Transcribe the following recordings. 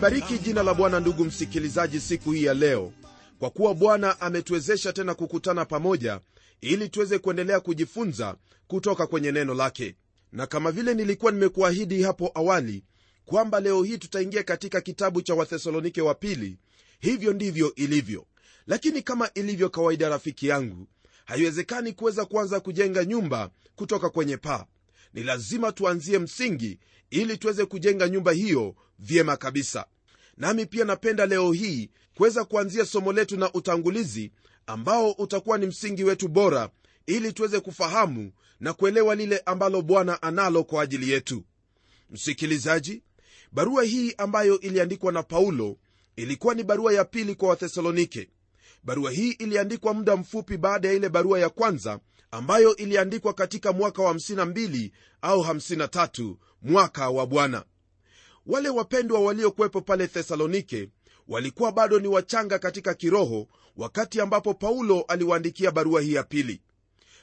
nalibariki jina la bwana ndugu msikilizaji siku hii ya leo kwa kuwa bwana ametuwezesha tena kukutana pamoja ili tuweze kuendelea kujifunza kutoka kwenye neno lake. Na kama vile nilikuwa nimekuahidi hapo awali kwamba leo hii tutaingia katika kitabu cha wathesalonike wa pili hivyo ndivyo ilivyo. Lakini kama ilivyo kawaida rafiki yangu haiwezekani kuweza kuanza kujenga nyumba kutoka kwenye paa ni lazima tuanzie msingi ili tuweze kujenga nyumba hiyo vyema kabisa. Nami pia napenda leo hii kuweza kuanzia somo letu na utangulizi ambao utakuwa ni msingi wetu bora ili tuweze kufahamu na kuelewa lile ambalo bwana analo kwa ajili yetu. Msikilizaji barua hii ambayo iliandikwa na paulo ilikuwa ni barua ya pili kwa wathesalonike. Barua hii iliandikwa muda mfupi baada ya ile barua ya kwanza ambayo iliandikwa katika mwaka wa 52 au 53 mwaka wa bwana. Wale wapendwa waliokuwepo pale thesalonike walikuwa bado ni wachanga katika kiroho wakati ambapo paulo aliwaandikia barua hii ya pili.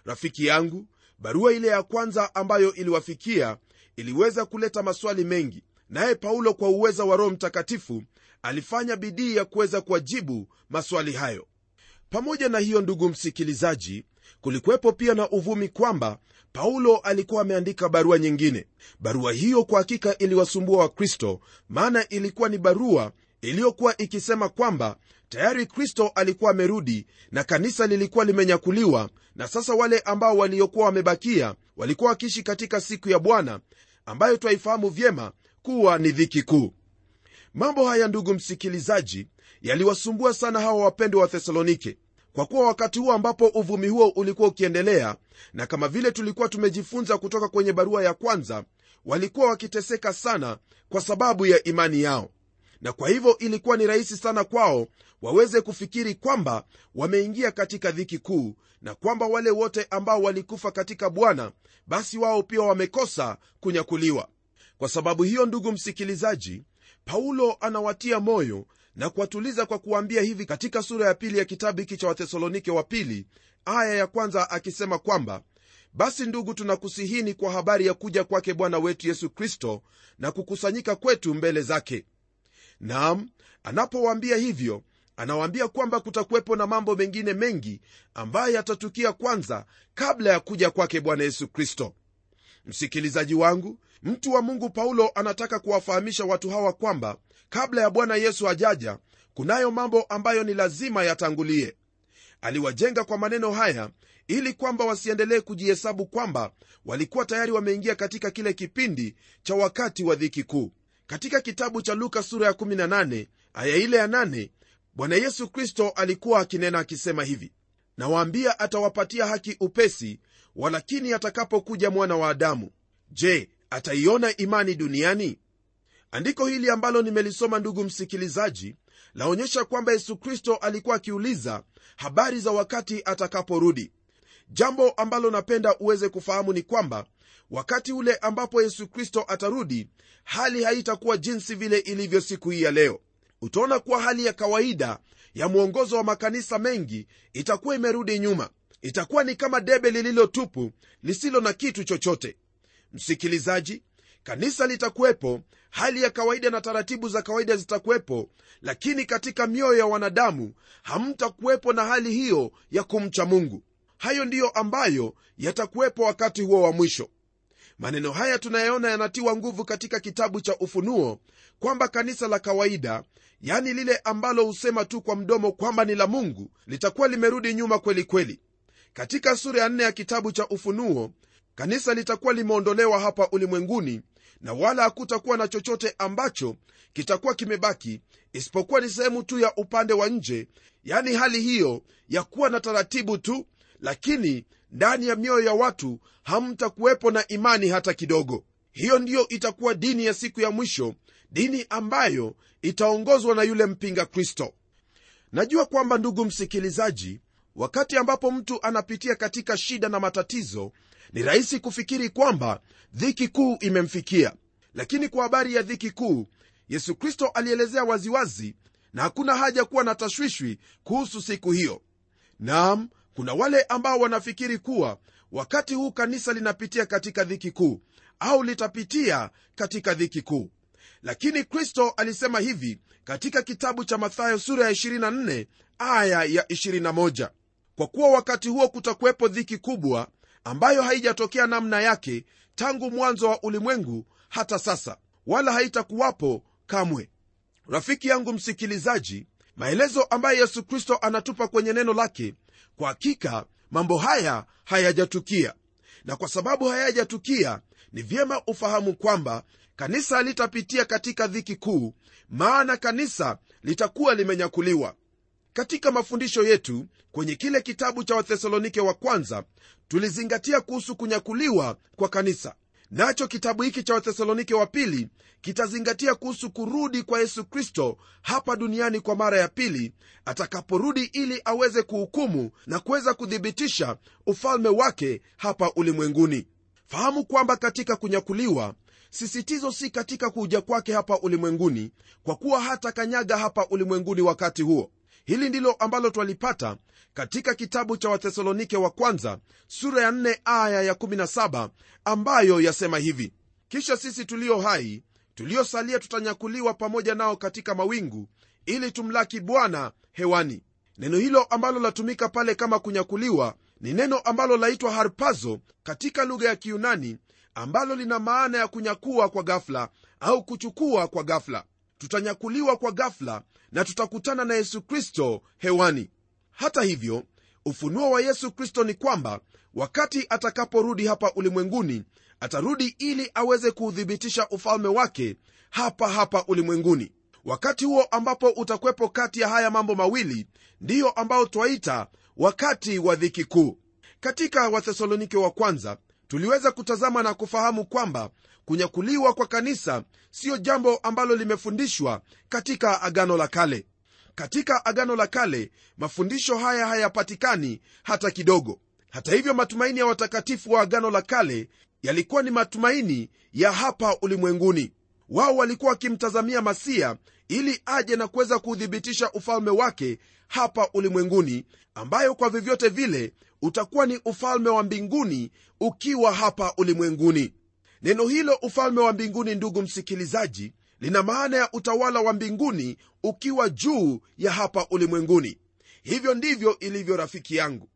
Rafiki yangu barua ile ya kwanza ambayo iliwafikia iliweza kuleta maswali mengi naye paulo kwa uweza wa roho mtakatifu alifanya bidii ya kuweza kuwajibu maswali hayo. Pamoja na hiyo ndugu msikilizaji kulikuwepo pia na uvumi kwamba paulo alikuwa ameandika barua nyingine. Barua hiyo kwa hakika iliwasumbua wakristo maana ilikuwa ni barua iliyokuwa ikisema kwamba tayari kristo alikuwa amerudi na kanisa lilikuwa limenyakuliwa na sasa wale ambao waliokuwa wamebakia walikuwa wakiishi katika siku ya bwana ambayo twaifahamu vyema kuwa ni dhiki kuu. Mambo haya ndugu msikilizaji yaliwasumbua sana hawa wapendwa wa thesalonike kwa kuwa wakati huo ambapo uvumi huo ulikuwa ukiendelea na kama vile tulikuwa tumejifunza kutoka kwenye barua ya kwanza walikuwa wakiteseka sana kwa sababu ya imani yao. Na kwa hivyo ilikuwa ni rahisi sana kwao waweze kufikiri kwamba wameingia katika dhiki kuu na kwamba wale wote ambao walikufa katika bwana basi wao pia wamekosa kunyakuliwa. Kwa sababu hiyo ndugu msikilizaji paulo anawatia moyo na kuwatuliza kwa kuwaambia hivi katika sura ya pili ya kitabu hiki cha wathesalonike wa pili aya ya kwanza akisema kwamba basi ndugu tunakusihini kwa habari ya kuja kwake bwana wetu yesu kristo na kukusanyika kwetu mbele zake. Naam anapowaambia hivyo anawaambia kwamba kutakuwepo na mambo mengine mengi ambayo yatatukia kwanza kabla ya kuja kwake bwana yesu kristo msikilizaji wangu mtu wa mungu paulo anataka kuwafahamisha watu hawa kwamba kabla ya bwana yesu ajaja kunayo mambo ambayo ni lazima yatangulie. Aliwajenga kwa maneno haya ili kwamba wasiendelee kujihesabu kwamba walikuwa tayari wameingia katika kile kipindi cha wakati wa dhiki kuu. Katika kitabu cha luka sura ya 18 aya ile ya 8 bwana yesu kristo alikuwa akinena akisema hivi nawaambia atawapatia haki upesi walakini atakapokuja mwana wa adamu je ataiona imani duniani? Andiko hili ambalo nimelisoma ndugu msikilizaji laonyesha kwamba yesu kristo alikuwa akiuliza habari za wakati atakaporudi. Jambo ambalo napenda uweze kufahamu ni kwamba wakati ule ambapo yesu kristo atarudi hali haitakuwa jinsi vile ilivyo siku hii ya leo. Utaona kuwa hali ya kawaida ya mwongozo wa makanisa mengi itakuwa imerudi nyuma itakuwa ni kama debe lililotupu lisilo na kitu chochote. Msikilizaji kanisa litakuwepo hali ya kawaida na taratibu za kawaida zitakuwepo lakini katika mioyo ya wanadamu hamtakuwepo na hali hiyo ya kumcha mungu. Hayo ndiyo ambayo yatakuwepo wakati huo wa mwisho. Maneno haya tunayaona yanatiwa nguvu katika kitabu cha ufunuo kwamba kanisa la kawaida yani lile ambalo husema tu kwa mdomo kwamba ni la mungu litakuwa limerudi nyuma kweli kweli katika sura ya nne ya kitabu cha ufunuo kanisa litakuwa limeondolewa hapa ulimwenguni na wala hakutakuwa na chochote ambacho kitakuwa kimebaki isipokuwa ni sehemu tu ya upande wa nje yani hali hiyo ya kuwa na taratibu tu lakini ndani ya mioyo ya watu hamtakuwepo na imani hata kidogo. Hiyo ndiyo itakuwa dini ya siku ya mwisho dini ambayo itaongozwa na yule mpinga kristo. Najua kwamba ndugu msikilizaji wakati ambapo mtu anapitia katika shida na matatizo ni rahisi kufikiri kwamba dhiki kuu imemfikia. Lakini kwa habari ya dhiki kuu yesu kristo alielezea waziwazi na hakuna haja kuwa na tashwishwi kuhusu siku hiyo. Naam kuna wale ambao wanafikiri kuwa wakati huu kanisa linapitia katika dhiki kuu au litapitia katika dhiki kuu. Lakini kristo alisema hivi katika kitabu cha mathayo sura ya 24 aya ya 21 kwa kuwa wakati huo kutakuwepo dhiki kubwa ambayo haijatokea namna yake tangu mwanzo wa ulimwengu hata sasa wala haitakuwapo kamwe. Rafiki yangu msikilizaji maelezo ambayo yesu kristo anatupa kwenye neno lake kwa hakika mambo haya hayajatukia. Na kwa sababu hayajatukia ni vyema ufahamu kwamba kanisa litapitia katika dhiki kuu maana kanisa litakuwa limenyakuliwa katika mafundisho yetu kwenye kile kitabu cha wathesalonike wa kwanza tulizingatia kuhusu kunyakuliwa kwa kanisa. Nacho kitabu hiki cha wathesalonike wa pili kitazingatia kuhusu kurudi kwa yesu kristo hapa duniani kwa mara ya pili atakaporudi ili aweze kuhukumu na kuweza kuthibitisha ufalme wake hapa ulimwenguni. Fahamu kwamba katika kunyakuliwa sisitizo si katika kuja kwake hapa ulimwenguni kwa kuwa hata kanyaga hapa ulimwenguni wakati huo hili ndilo ambalo twalipata katika kitabu cha wathesalonike wa kwanza sura ya 4 aya ya17 ambayo yasema hivi kisha sisi tulio hai tuliosalia tutanyakuliwa pamoja nao katika mawingu ili tumlaki bwana hewani. Neno hilo ambalo latumika pale kama kunyakuliwa ni neno ambalo laitwa harpazo katika lugha ya kiunani ambalo lina maana ya kunyakua kwa gafla au kuchukua kwa gafla tutanyakuliwa kwa gafla na tutakutana na yesu kristo hewani. Hata hivyo ufunuo wa yesu kristo ni kwamba wakati atakaporudi hapa ulimwenguni atarudi ili aweze kuuthibitisha ufalme wake hapa hapa ulimwenguni. Wakati huo ambapo utakwepo kati ya haya mambo mawili ndiyo ambao twaita wakati wa dhiki kuu. Katika wathesalonike wa kwanza tuliweza kutazama na kufahamu kwamba kunyakuliwa kwa kanisa siyo jambo ambalo limefundishwa katika agano la kale. Katika agano la kale mafundisho haya hayapatikani hata kidogo. Hata hivyo matumaini ya watakatifu wa agano la kale yalikuwa ni matumaini ya hapa ulimwenguni. Wao walikuwa wakimtazamia masia ili aje na kuweza kuuthibitisha ufalme wake hapa ulimwenguni ambayo kwa vyovyote vile utakuwa ni ufalme wa mbinguni ukiwa hapa ulimwenguni. Neno hilo ufalme wa mbinguni ndugu msikilizaji lina maana ya utawala wa mbinguni ukiwa juu ya hapa ulimwenguni. Hivyo ndivyo ilivyo rafiki yangu.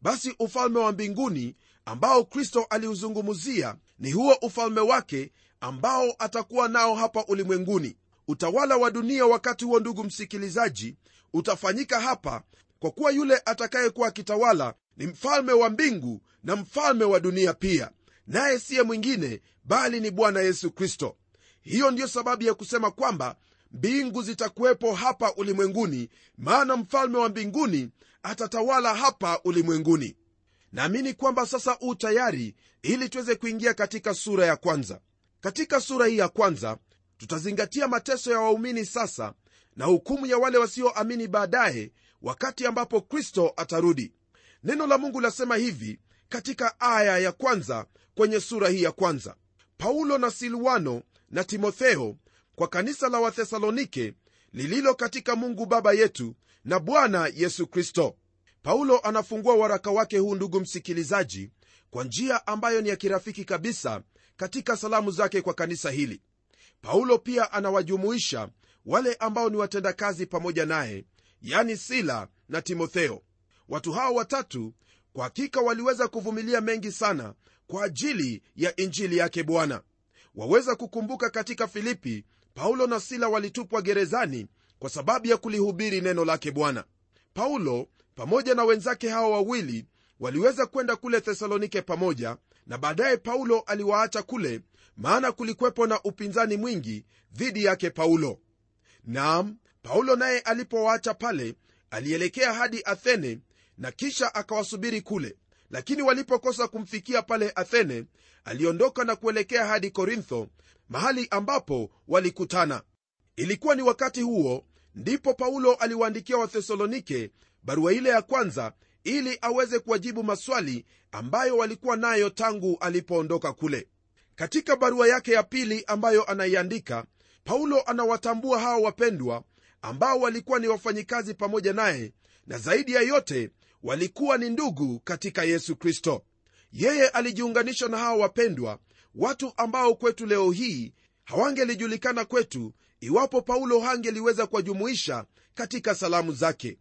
Basi ufalme wa mbinguni ambao kristo aliuzungumzia ni huo ufalme wake ambao atakuwa nao hapa ulimwenguni. Utawala wa dunia wakati huo ndugu msikilizaji utafanyika hapa kwa kuwa yule atakayekuwa akitawala ni mfalme wa mbingu na mfalme wa dunia pia naye siye mwingine bali ni bwana yesu kristo. Hiyo ndiyo sababu ya kusema kwamba mbingu zitakuwepo hapa ulimwenguni maana mfalme wa mbinguni atatawala hapa ulimwenguni. Naamini kwamba sasa u tayari ili tuweze kuingia katika sura ya kwanza. Katika sura hii ya kwanza tutazingatia mateso ya waumini sasa na hukumu ya wale wasioamini baadaye wakati ambapo kristo atarudi. Neno la mungu lasema hivi katika aya ya kwanza kwenye sura hii ya kwanza. Paulo na silwano na timotheo kwa kanisa la wathesalonike lililo katika mungu baba yetu na bwana yesu kristo. Paulo anafungua waraka wake huu ndugu msikilizaji kwa njia ambayo ni ya kirafiki kabisa katika salamu zake kwa kanisa hili. Paulo pia anawajumuisha wale ambao ni watendakazi pamoja naye yani sila na timotheo. Watu hawa watatu kwa hakika waliweza kuvumilia mengi sana kwa ajili ya injili yake bwana. Waweza kukumbuka katika filipi paulo na sila walitupwa gerezani kwa sababu ya kulihubiri neno lake bwana. Paulo pamoja na wenzake hawa wawili waliweza kwenda kule thesalonike pamoja na baadaye paulo aliwaacha kule maana kulikwepo na upinzani mwingi dhidi yake paulo. Naam paulo naye alipowaacha pale alielekea hadi athene na kisha akawasubiri kule. Lakini walipokosa kumfikia pale athene aliondoka na kuelekea hadi korintho mahali ambapo walikutana. Ilikuwa ni wakati huo ndipo paulo aliwaandikia wathesalonike barua ile ya kwanza ili aweze kuwajibu maswali ambayo walikuwa nayo tangu alipoondoka kule. Katika barua yake ya pili ambayo anaiandika paulo anawatambua hawa wapendwa ambao walikuwa ni wafanyikazi pamoja naye na zaidi ya yote walikuwa ni ndugu katika yesu kristo. Yeye alijiunganisha na hawa wapendwa watu ambao kwetu leo hii hawangelijulikana kwetu iwapo paulo hangeliweza kuwajumuisha katika salamu zake.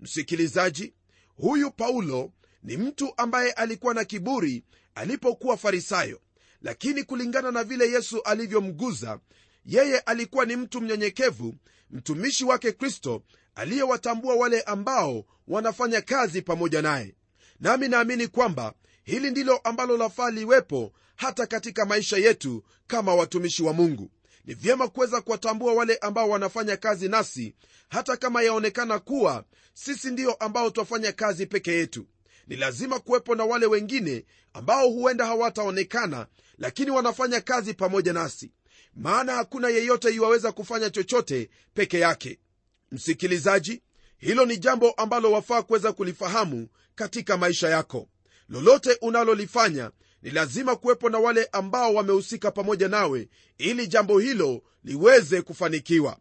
Msikilizaji huyu paulo ni mtu ambaye alikuwa na kiburi alipokuwa farisayo lakini kulingana na vile yesu alivyomguza yeye alikuwa ni mtu mnyenyekevu mtumishi wake kristo aliyewatambua wale ambao wanafanya kazi pamoja naye. Nami naamini kwamba hili ndilo ambalo lafaa liwepo hata katika maisha yetu kama watumishi wa mungu. Ni vyema kuweza kuwatambua wale ambao wanafanya kazi nasi hata kama yaonekana kuwa sisi ndiyo ambao twafanya kazi peke yetu. Ni lazima kuwepo na wale wengine ambao huenda hawataonekana lakini wanafanya kazi pamoja nasi maana hakuna yeyote iwaweza kufanya chochote peke yake. Msikilizaji hilo ni jambo ambalo wafaa kuweza kulifahamu katika maisha yako. Lolote unalolifanya ni lazima kuwepo na wale ambao wamehusika pamoja nawe ili jambo hilo liweze kufanikiwa.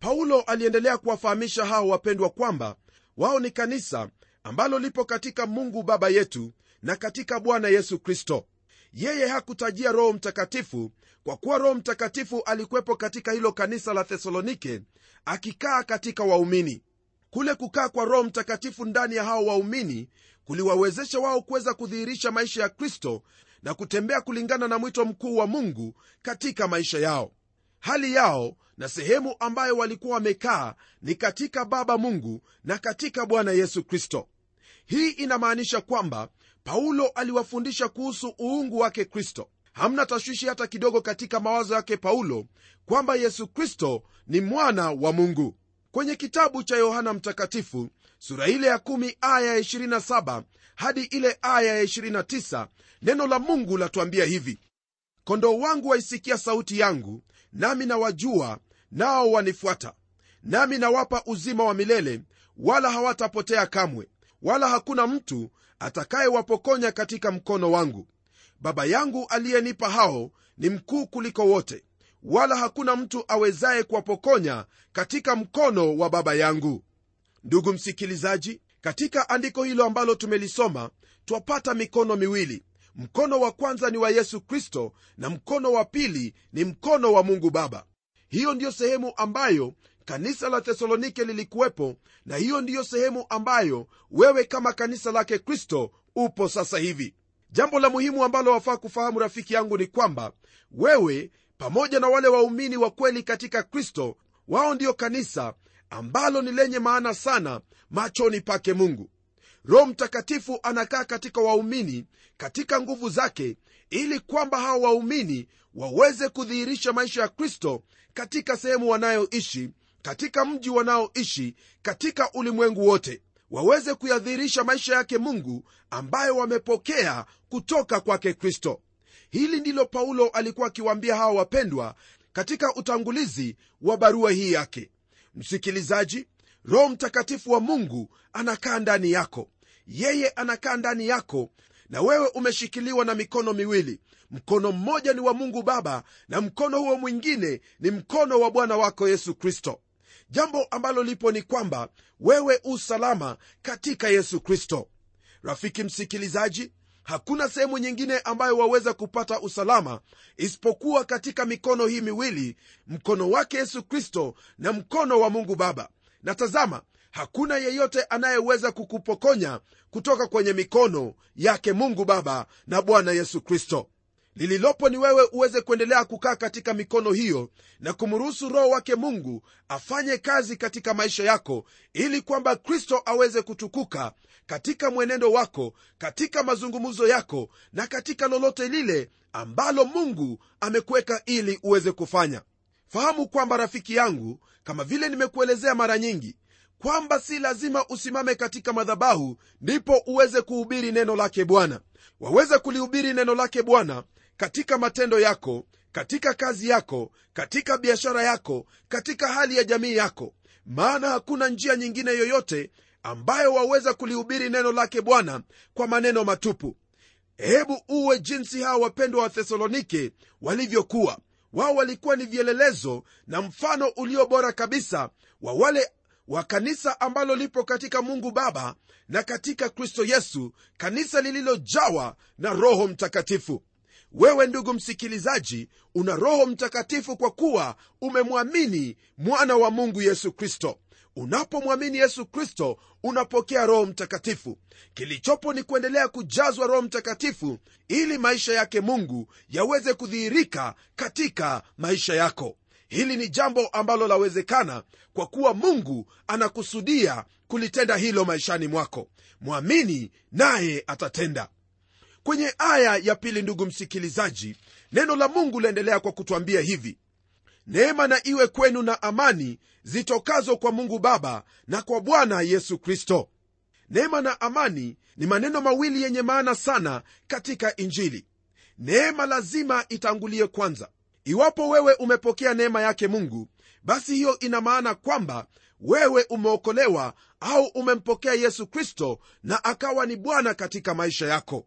Paulo aliendelea kuwafahamisha hao wapendwa kwamba wao ni kanisa ambalo lipo katika mungu baba yetu na katika bwana yesu kristo yeye hakutajia roho mtakatifu kwa kuwa roho mtakatifu alikuwepo katika hilo kanisa la thesalonike akikaa katika waumini. Kule kukaa kwa roho mtakatifu ndani ya hao waumini kuliwawezesha wao kuweza kudhihirisha maisha ya kristo na kutembea kulingana na mwito mkuu wa mungu katika maisha yao. Hali yao na sehemu ambayo walikuwa wamekaa ni katika baba mungu na katika bwana yesu kristo. Hii inamaanisha kwamba paulo aliwafundisha kuhusu uungu wake kristo. Hamna tashwishi hata kidogo katika mawazo yake paulo kwamba yesu kristo ni mwana wa mungu. Kwenye kitabu cha yohana mtakatifu sura ile ya 1 aya ya 27 hadi ile aya ya 29 neno la mungu latuambia hivi. Kondoo wangu waisikia sauti yangu nami nawajua nao wanifuata. Nami nawapa uzima wa milele wala hawatapotea kamwe wala hakuna mtu atakayewapokonya katika mkono wangu. Baba yangu aliyenipa hao ni mkuu kuliko wote wala hakuna mtu awezaye kuwapokonya katika mkono wa baba yangu. Ndugu msikilizaji katika andiko hilo ambalo tumelisoma twapata mikono miwili. Mkono wa kwanza ni wa yesu kristo na mkono wa pili ni mkono wa mungu baba. Hiyo ndiyo sehemu ambayo kanisa la thesalonike lilikuwepo na hiyo ndiyo sehemu ambayo wewe kama kanisa lake kristo upo sasa hivi. Jambo la muhimu ambalo wafaa kufahamu rafiki yangu ni kwamba wewe pamoja na wale waumini wa kweli katika kristo wao ndiyo kanisa ambalo ni lenye maana sana machoni pake mungu. Roho mtakatifu anakaa katika waumini katika nguvu zake ili kwamba hawa waumini waweze kudhihirisha maisha ya kristo katika sehemu wanayoishi katika mji wanaoishi katika ulimwengu wote waweze kuyadhihirisha maisha yake mungu ambayo wamepokea kutoka kwake kristo. Hili ndilo paulo alikuwa akiwaambia hawa wapendwa katika utangulizi wa barua hii yake. Msikilizaji roho mtakatifu wa mungu anakaa ndani yako. Yeye anakaa ndani yako na wewe umeshikiliwa na mikono miwili. Mkono mmoja ni wa mungu baba na mkono huo mwingine ni mkono wa bwana wako yesu kristo jambo ambalo lipo ni kwamba wewe usalama katika yesu kristo. Rafiki msikilizaji hakuna sehemu nyingine ambayo waweza kupata usalama isipokuwa katika mikono hii miwili mkono wake yesu kristo na mkono wa mungu baba. Na tazama hakuna yeyote anayeweza kukupokonya kutoka kwenye mikono yake mungu baba na bwana yesu kristo lililopo ni wewe uweze kuendelea kukaa katika mikono hiyo na kumruhusu roho wake mungu afanye kazi katika maisha yako ili kwamba kristo aweze kutukuka katika mwenendo wako katika mazungumzo yako na katika lolote lile ambalo mungu amekuweka ili uweze kufanya. Fahamu kwamba rafiki yangu kama vile nimekuelezea mara nyingi kwamba si lazima usimame katika madhabahu ndipo uweze kuhubiri neno lake bwana. Waweza kulihubiri neno lake bwana katika matendo yako katika kazi yako katika biashara yako katika hali ya jamii yako. Maana hakuna njia nyingine yoyote ambayo waweza kulihubiri neno lake bwana kwa maneno matupu. Hebu uwe jinsi hawa wapendwa wa thesalonike walivyokuwa. Wao walikuwa ni vielelezo na mfano ulio bora kabisa wa wale wa kanisa ambalo lipo katika mungu baba na katika kristo yesu kanisa lililojawa na roho mtakatifu wewe ndugu msikilizaji una roho mtakatifu kwa kuwa umemwamini mwana wa mungu yesu kristo. Unapomwamini yesu kristo unapokea roho mtakatifu. Kilichopo ni kuendelea kujazwa roho mtakatifu ili maisha yake mungu yaweze kudhihirika katika maisha yako. Hili ni jambo ambalo lawezekana kwa kuwa mungu anakusudia kulitenda hilo maishani mwako. Mwamini naye atatenda kwenye aya ya pili ndugu msikilizaji neno la mungu laendelea kwa kutwambia hivi. Neema na iwe kwenu na amani zitokazo kwa mungu baba na kwa bwana yesu kristo. Neema na amani ni maneno mawili yenye maana sana katika injili. Neema lazima itangulie kwanza. Iwapo wewe umepokea neema yake mungu basi hiyo ina maana kwamba wewe umeokolewa au umempokea yesu kristo na akawa ni bwana katika maisha yako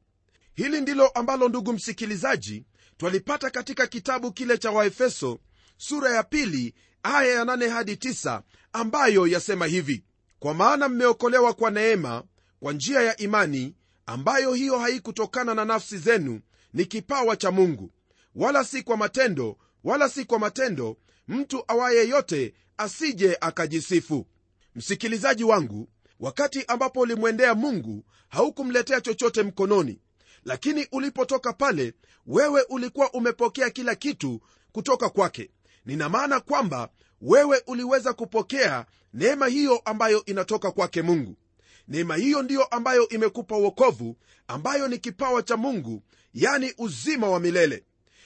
hili ndilo ambalo ndugu msikilizaji twalipata katika kitabu kile cha waefeso sura ya pili aya ya 8 hadi 9 ambayo yasema hivi kwa maana mmeokolewa kwa neema kwa njia ya imani ambayo hiyo haikutokana na nafsi zenu ni kipawa cha mungu. Wala si kwa matendo wala si kwa matendo mtu awaye yote asije akajisifu. Msikilizaji wangu wakati ambapo ulimwendea mungu haukumletea chochote mkononi lakini ulipotoka pale wewe ulikuwa umepokea kila kitu kutoka kwake. Nina maana kwamba wewe uliweza kupokea neema hiyo ambayo inatoka kwake mungu. Neema hiyo ndiyo ambayo imekupa uokovu ambayo ni kipawa cha mungu yani uzima wa milele.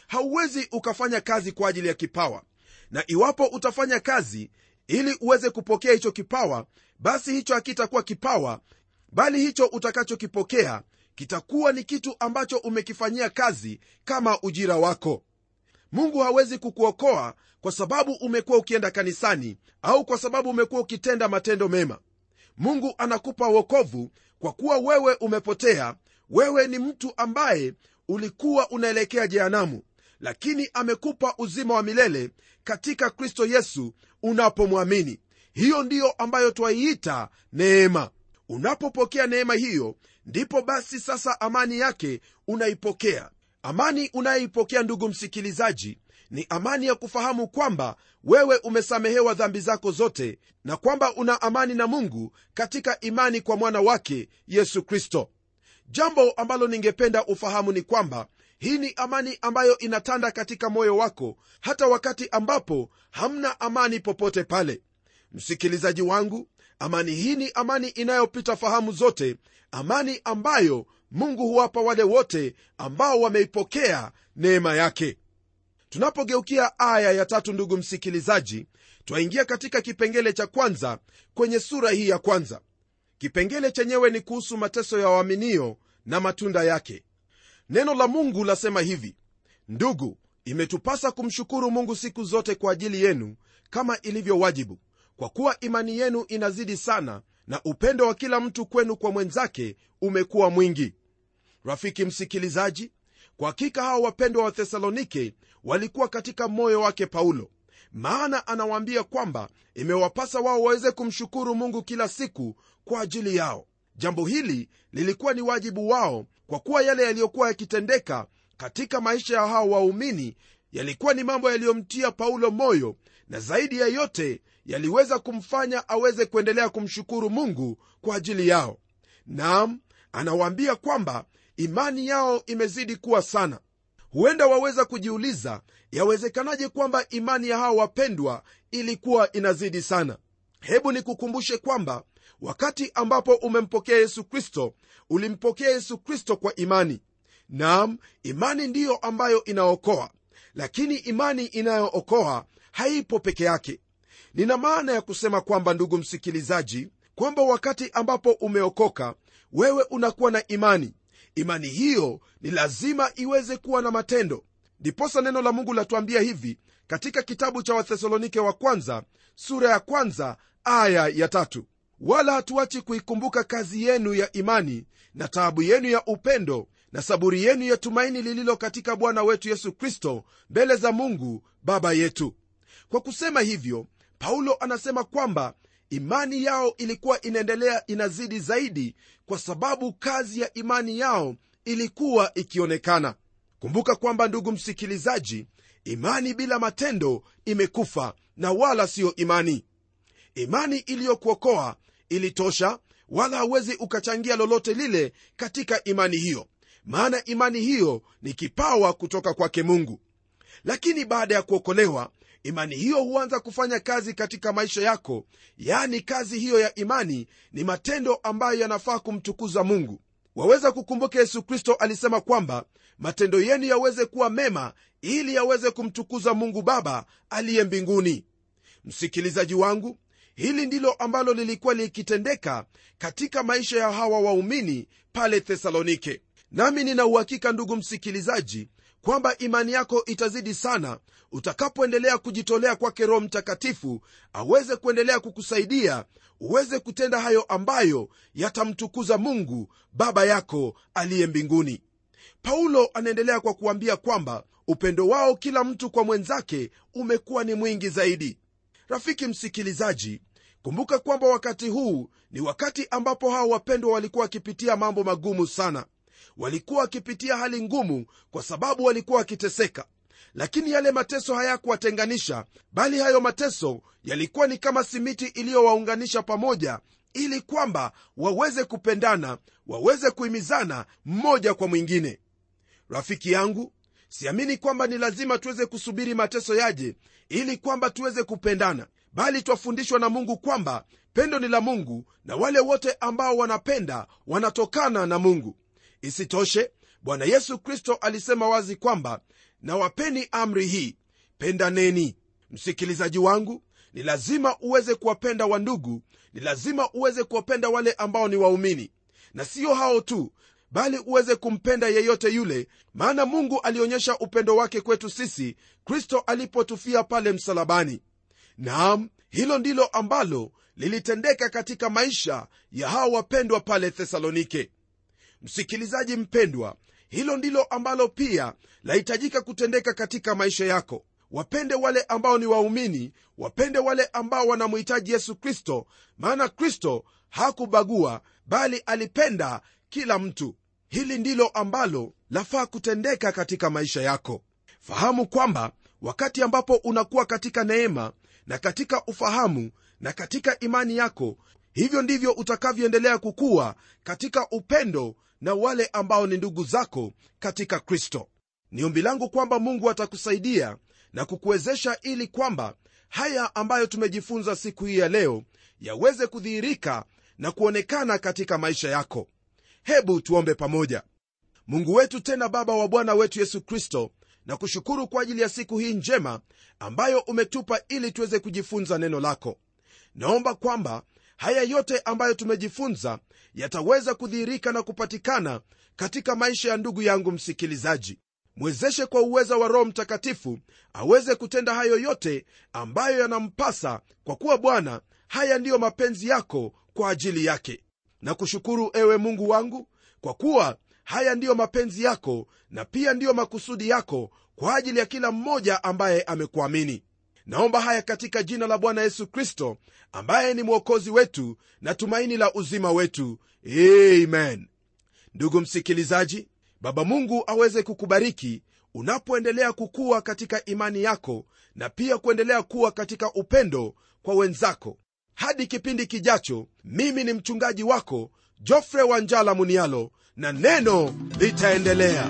Hauwezi ukafanya kazi kwa ajili ya kipawa. Na iwapo utafanya kazi ili uweze kupokea hicho kipawa basi hicho hakitakuwa kipawa bali hicho utakachokipokea kitakuwa ni kitu ambacho umekifanyia kazi kama ujira wako. Mungu hawezi kukuokoa kwa sababu umekuwa ukienda kanisani au kwa sababu umekuwa ukitenda matendo mema. Mungu anakupa uokovu kwa kuwa wewe umepotea. Wewe ni mtu ambaye ulikuwa unaelekea jehanamu lakini amekupa uzima wa milele katika kristo yesu unapomwamini. Hiyo ndiyo ambayo twaiita neema. Unapopokea neema hiyo ndipo basi sasa amani yake unaipokea. Amani unayoipokea ndugu msikilizaji ni amani ya kufahamu kwamba wewe umesamehewa dhambi zako zote na kwamba una amani na mungu katika imani kwa mwana wake yesu kristo. Jambo ambalo ningependa ufahamu ni kwamba hii ni amani ambayo inatanda katika moyo wako hata wakati ambapo hamna amani popote pale. Msikilizaji wangu amani hii ni amani inayopita fahamu zote amani ambayo mungu huwapa wale wote ambao wameipokea neema yake. Tunapogeukia aya ya tatu ndugu msikilizaji twaingia katika kipengele cha kwanza kwenye sura hii ya kwanza. Kipengele chenyewe ni kuhusu mateso ya waaminio na matunda yake. Neno la mungu lasema hivi ndugu imetupasa kumshukuru mungu siku zote kwa ajili yenu kama ilivyo wajibu kwa kuwa imani yenu inazidi sana na upendo wa kila mtu kwenu kwa mwenzake umekuwa mwingi. Rafiki msikilizaji kwa hakika hawa wapendwa wa thesalonike walikuwa katika moyo wake paulo. Maana anawaambia kwamba imewapasa wao waweze kumshukuru mungu kila siku kwa ajili yao. Jambo hili lilikuwa ni wajibu wao kwa kuwa yale yaliyokuwa yakitendeka katika maisha ya hao waumini yalikuwa ni mambo yaliyomtia paulo moyo na zaidi ya yote yaliweza kumfanya aweze kuendelea kumshukuru mungu kwa ajili yao. Nam anawaambia kwamba imani yao imezidi kuwa sana. Huenda waweza kujiuliza yawezekanaje kwamba imani ya hawa wapendwa ilikuwa inazidi sana? Hebu nikukumbushe kwamba wakati ambapo umempokea yesu kristo ulimpokea yesu kristo kwa imani. Nam imani ndiyo ambayo inaokoa lakini imani inayookoa haipo peke yake. Nina maana ya kusema kwamba ndugu msikilizaji kwamba wakati ambapo umeokoka wewe unakuwa na imani. Imani hiyo ni lazima iweze kuwa na matendo. Ndiposa neno la mungu latuambia hivi katika kitabu cha wathesalonike wa kwanza sura ya kwanza aya ya tatu. Wala hatuachi kuikumbuka kazi yenu ya imani na taabu yenu ya upendo na saburi yenu ya tumaini lililo katika bwana wetu yesu kristo mbele za mungu baba yetu. Kwa kusema hivyo paulo anasema kwamba imani yao ilikuwa inaendelea inazidi zaidi kwa sababu kazi ya imani yao ilikuwa ikionekana. Kumbuka kwamba ndugu msikilizaji imani bila matendo imekufa na wala siyo imani. Imani iliyokuokoa ilitosha wala hauwezi ukachangia lolote lile katika imani hiyo maana imani hiyo ni kipawa kutoka kwake mungu. Lakini baada ya kuokolewa imani hiyo huanza kufanya kazi katika maisha yako. Yaani kazi hiyo ya imani ni matendo ambayo yanafaa kumtukuza mungu. Waweza kukumbuka yesu kristo alisema kwamba matendo yenu yaweze kuwa mema ili yaweze kumtukuza mungu baba aliye mbinguni. Msikilizaji wangu hili ndilo ambalo lilikuwa likitendeka katika maisha ya hawa waumini pale thesalonike nami nina uhakika ndugu msikilizaji kwamba imani yako itazidi sana utakapoendelea kujitolea kwake roho mtakatifu aweze kuendelea kukusaidia uweze kutenda hayo ambayo yatamtukuza mungu baba yako aliye mbinguni. Paulo anaendelea kwa kuambia kwamba upendo wao kila mtu kwa mwenzake umekuwa ni mwingi zaidi. Rafiki msikilizaji kumbuka kwamba wakati huu ni wakati ambapo hawa wapendwa walikuwa wakipitia mambo magumu sana walikuwa wakipitia hali ngumu kwa sababu walikuwa wakiteseka. Lakini yale mateso hayakuwatenganisha bali hayo mateso yalikuwa ni kama simiti iliyowaunganisha pamoja ili kwamba waweze kupendana waweze kuhimizana mmoja kwa mwingine. Rafiki yangu siamini kwamba ni lazima tuweze kusubiri mateso yaje ili kwamba tuweze kupendana bali twafundishwa na mungu kwamba pendo ni la mungu na wale wote ambao wanapenda wanatokana na mungu isitoshe bwana yesu kristo alisema wazi kwamba nawapeni amri hii pendaneni. Msikilizaji wangu ni lazima uweze kuwapenda wandugu ni lazima uweze kuwapenda wale ambao ni waumini. Na siyo hao tu bali uweze kumpenda yeyote yule maana mungu alionyesha upendo wake kwetu sisi kristo alipotufia pale msalabani. Naam hilo ndilo ambalo lilitendeka katika maisha ya hao wapendwa pale thesalonike msikilizaji mpendwa hilo ndilo ambalo pia lahitajika kutendeka katika maisha yako. Wapende wale ambao ni waumini wapende wale ambao wanamhitaji yesu kristo maana kristo hakubagua bali alipenda kila mtu. Hili ndilo ambalo lafaa kutendeka katika maisha yako. Fahamu kwamba wakati ambapo unakuwa katika neema na katika ufahamu na katika imani yako hivyo ndivyo utakavyoendelea kukuwa katika upendo na wale ambao ni ndugu zako katika kristo. Ni ombi langu kwamba mungu atakusaidia na kukuwezesha ili kwamba haya ambayo tumejifunza siku hii ya leo yaweze kudhihirika na kuonekana katika maisha yako. Hebu tuombe pamoja. Mungu wetu tena baba wa bwana wetu yesu kristo na kushukuru kwa ajili ya siku hii njema ambayo umetupa ili tuweze kujifunza neno lako. Naomba kwamba haya yote ambayo tumejifunza yataweza kudhihirika na kupatikana katika maisha ya ndugu yangu msikilizaji. Mwezeshe kwa uweza wa roho mtakatifu aweze kutenda hayo yote ambayo yanampasa kwa kuwa bwana haya ndiyo mapenzi yako kwa ajili yake. Na kushukuru ewe mungu wangu kwa kuwa haya ndiyo mapenzi yako na pia ndiyo makusudi yako kwa ajili ya kila mmoja ambaye amekuamini naomba haya katika jina la bwana yesu kristo ambaye ni mwokozi wetu na tumaini la uzima wetu. Amen. Ndugu msikilizaji baba mungu aweze kukubariki unapoendelea kukuwa katika imani yako na pia kuendelea kuwa katika upendo kwa wenzako. Hadi kipindi kijacho mimi ni mchungaji wako jofre wanjala munialo na neno litaendelea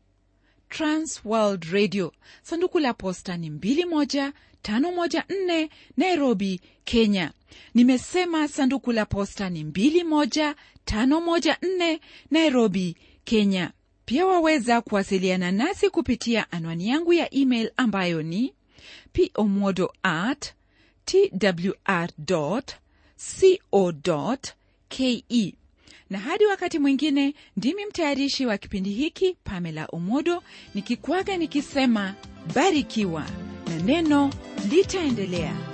transworld radio. Sanduku la posta ni 21514 nairobi kenya. Nimesema sanduku la posta ni 21514 nairobi kenya. Pia waweza kuwasiliana nasi kupitia anwani yangu ya email ambayo ni pomodo at twr co ke na hadi wakati mwingine ndimi mtayarishi wa kipindi hiki pamela omodo nikikwaga nikisema barikiwa. Na neno litaendelea